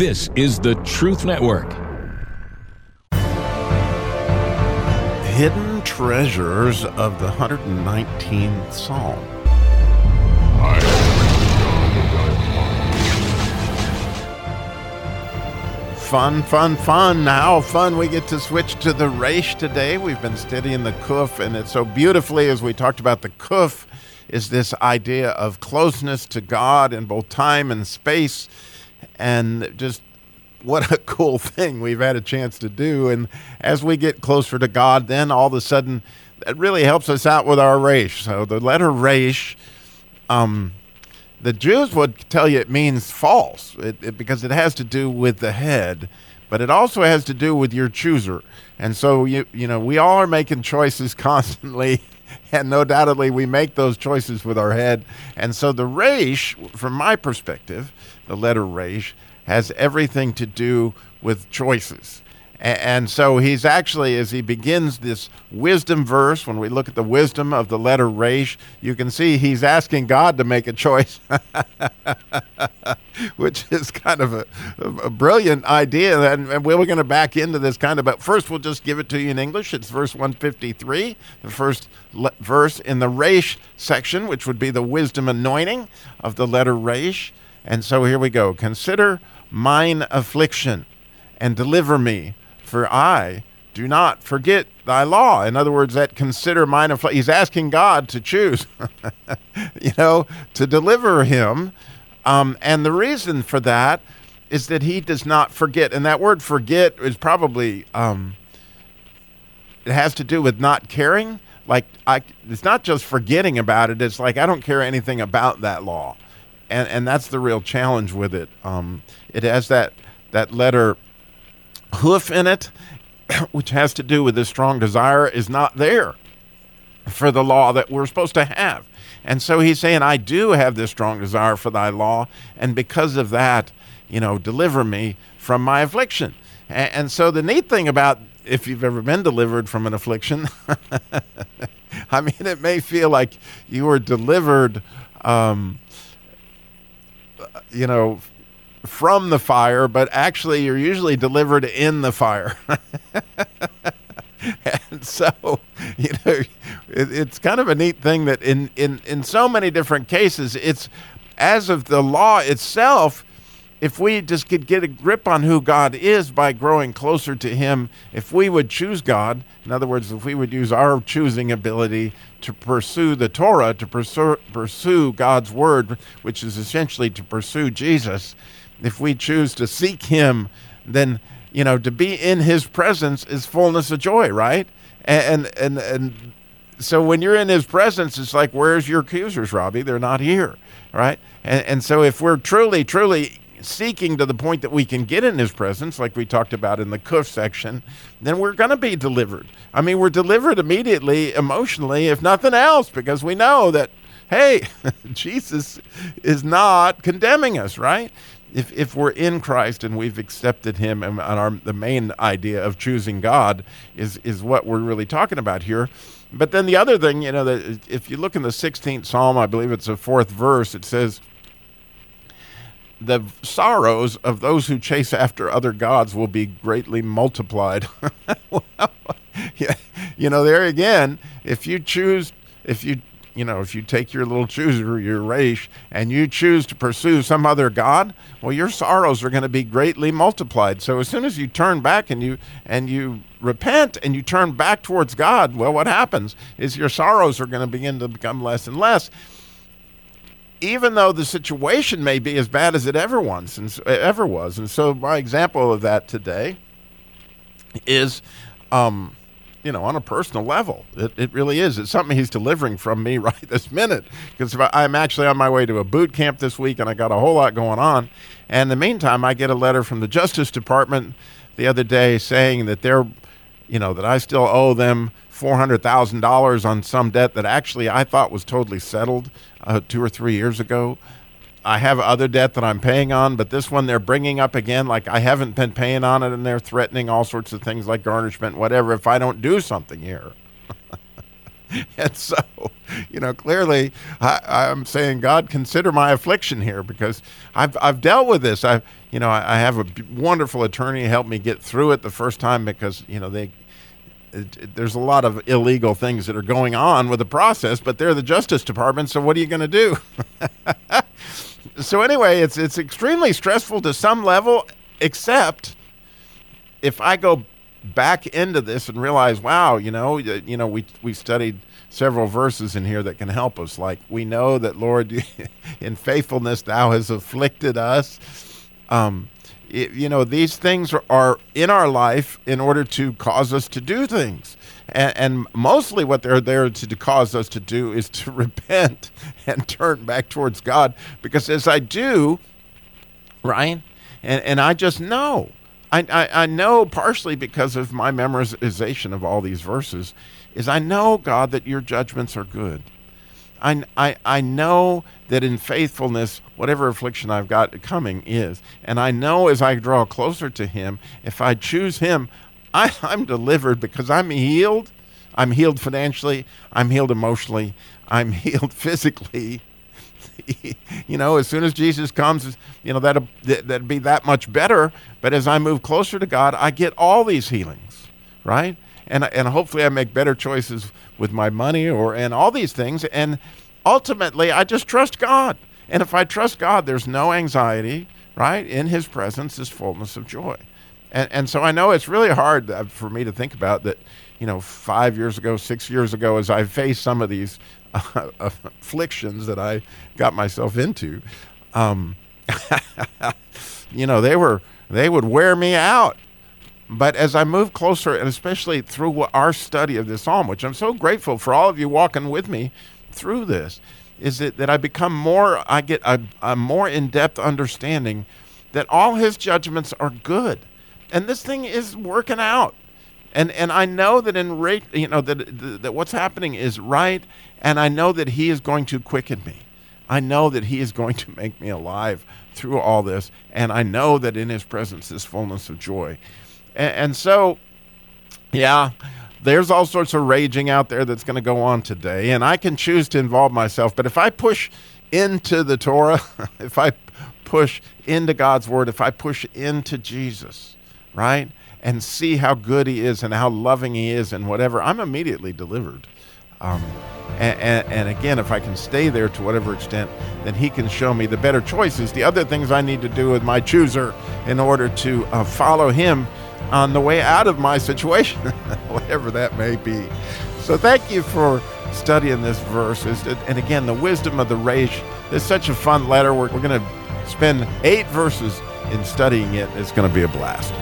This is the Truth Network. Hidden treasures of the 119th Psalm. Fun, fun, fun. How fun we get to switch to the Resh today. We've been studying the Kuf, and it's so beautifully, as we talked about the Kuf, is this idea of closeness to God in both time and space. And just what a cool thing we've had a chance to do. And as we get closer to God, then all of a sudden, that really helps us out with our Resh. So the letter Resh, um, the Jews would tell you it means false it, it, because it has to do with the head, but it also has to do with your chooser. And so you you know we all are making choices constantly, and no doubtedly we make those choices with our head. And so the Resh, from my perspective, the letter Resh has everything to do with choices. And so he's actually, as he begins this wisdom verse, when we look at the wisdom of the letter Resh, you can see he's asking God to make a choice, which is kind of a, a brilliant idea. And we're going to back into this kind of, but first we'll just give it to you in English. It's verse 153, the first le- verse in the Resh section, which would be the wisdom anointing of the letter Resh. And so here we go. Consider mine affliction and deliver me for I do not forget thy law. In other words, that consider mine affliction. He's asking God to choose, you know, to deliver him. Um, and the reason for that is that he does not forget. And that word forget is probably, um, it has to do with not caring. Like, I, it's not just forgetting about it, it's like I don't care anything about that law. And, and that's the real challenge with it. Um, it has that, that letter hoof in it, which has to do with the strong desire, is not there for the law that we're supposed to have. And so he's saying, I do have this strong desire for thy law, and because of that, you know, deliver me from my affliction. And, and so the neat thing about if you've ever been delivered from an affliction, I mean, it may feel like you were delivered, um, you know, from the fire, but actually you're usually delivered in the fire. and so, you know, it, it's kind of a neat thing that in, in, in so many different cases, it's as of the law itself, if we just could get a grip on who God is by growing closer to Him, if we would choose God, in other words, if we would use our choosing ability to pursue the Torah, to pursue, pursue God's Word, which is essentially to pursue Jesus, if we choose to seek him, then you know to be in his presence is fullness of joy, right? And and and so when you're in his presence, it's like, where's your accusers, Robbie? They're not here, right? And and so if we're truly, truly seeking to the point that we can get in his presence, like we talked about in the Kuf section, then we're going to be delivered. I mean, we're delivered immediately emotionally, if nothing else, because we know that, hey, Jesus is not condemning us, right? If, if we're in Christ and we've accepted Him, and, our, the main idea of choosing God is is what we're really talking about here. But then the other thing, you know, that if you look in the 16th Psalm, I believe it's the fourth verse, it says, "The sorrows of those who chase after other gods will be greatly multiplied." well, yeah, you know, there again, if you choose, if you you know, if you take your little chooser, your Resh, and you choose to pursue some other god, well, your sorrows are going to be greatly multiplied. So as soon as you turn back and you and you repent and you turn back towards God, well, what happens is your sorrows are going to begin to become less and less. Even though the situation may be as bad as it ever once and ever was, and so my example of that today is. Um, you know, on a personal level. It, it really is. It's something he's delivering from me right this minute because I'm actually on my way to a boot camp this week and I got a whole lot going on. And in the meantime, I get a letter from the Justice Department the other day saying that they're, you know, that I still owe them $400,000 on some debt that actually I thought was totally settled uh, two or three years ago. I have other debt that I'm paying on, but this one they're bringing up again. Like I haven't been paying on it, and they're threatening all sorts of things like garnishment, whatever, if I don't do something here. and so, you know, clearly I, I'm saying, God, consider my affliction here because I've, I've dealt with this. I, you know, I, I have a wonderful attorney help me get through it the first time because, you know, they, it, it, there's a lot of illegal things that are going on with the process, but they're the Justice Department. So what are you going to do? so anyway, it's it's extremely stressful to some level, except if I go back into this and realize, wow, you know, you know, we we studied several verses in here that can help us. Like we know that Lord, in faithfulness, Thou has afflicted us. Um, it, you know, these things are, in our life in order to cause us to do things. And, and, mostly what they're there to, to cause us to do is to repent and turn back towards God. Because as I do, Ryan, and, and I just know, I, I, I know partially because of my memorization of all these verses, is I know, God, that your judgments are good. I, I, I know that in faithfulness, whatever affliction I've got coming is. And I know as I draw closer to Him, if I choose Him, I, I'm delivered because I'm healed. I'm healed financially. I'm healed emotionally. I'm healed physically. you know, as soon as Jesus comes, you know, that'll, that'd be that much better. But as I move closer to God, I get all these healings, right? And, and hopefully I make better choices with my money or and all these things. And ultimately, I just trust God. And if I trust God, there's no anxiety, right? In His presence is fullness of joy. And, and so I know it's really hard for me to think about that, you know, five years ago, six years ago, as I faced some of these uh, afflictions that I got myself into, um, you know, they were they would wear me out. But as I move closer, and especially through our study of this psalm, which I'm so grateful for all of you walking with me through this, is it that I become more, I get a, a more in depth understanding that all his judgments are good. And this thing is working out. And, and I know that in rate, you know that, that that what's happening is right, and I know that He is going to quicken me. I know that He is going to make me alive through all this, and I know that in His presence is fullness of joy. And, and so, yeah, there's all sorts of raging out there that's going to go on today, and I can choose to involve myself. But if I push into the Torah, if I push into God's Word, if I push into Jesus, right, and see how good He is and how loving He is and whatever, I'm immediately delivered. Um, and, and, and, again, if I can stay there to whatever extent, then He can show me the better choices, the other things I need to do with my chooser in order to uh, follow Him on the way out of my situation, whatever that may be. So thank you for studying this verse. And again, the wisdom of the Resh is such a fun letter. We're going to spend eight verses in studying it. It's going to be a blast.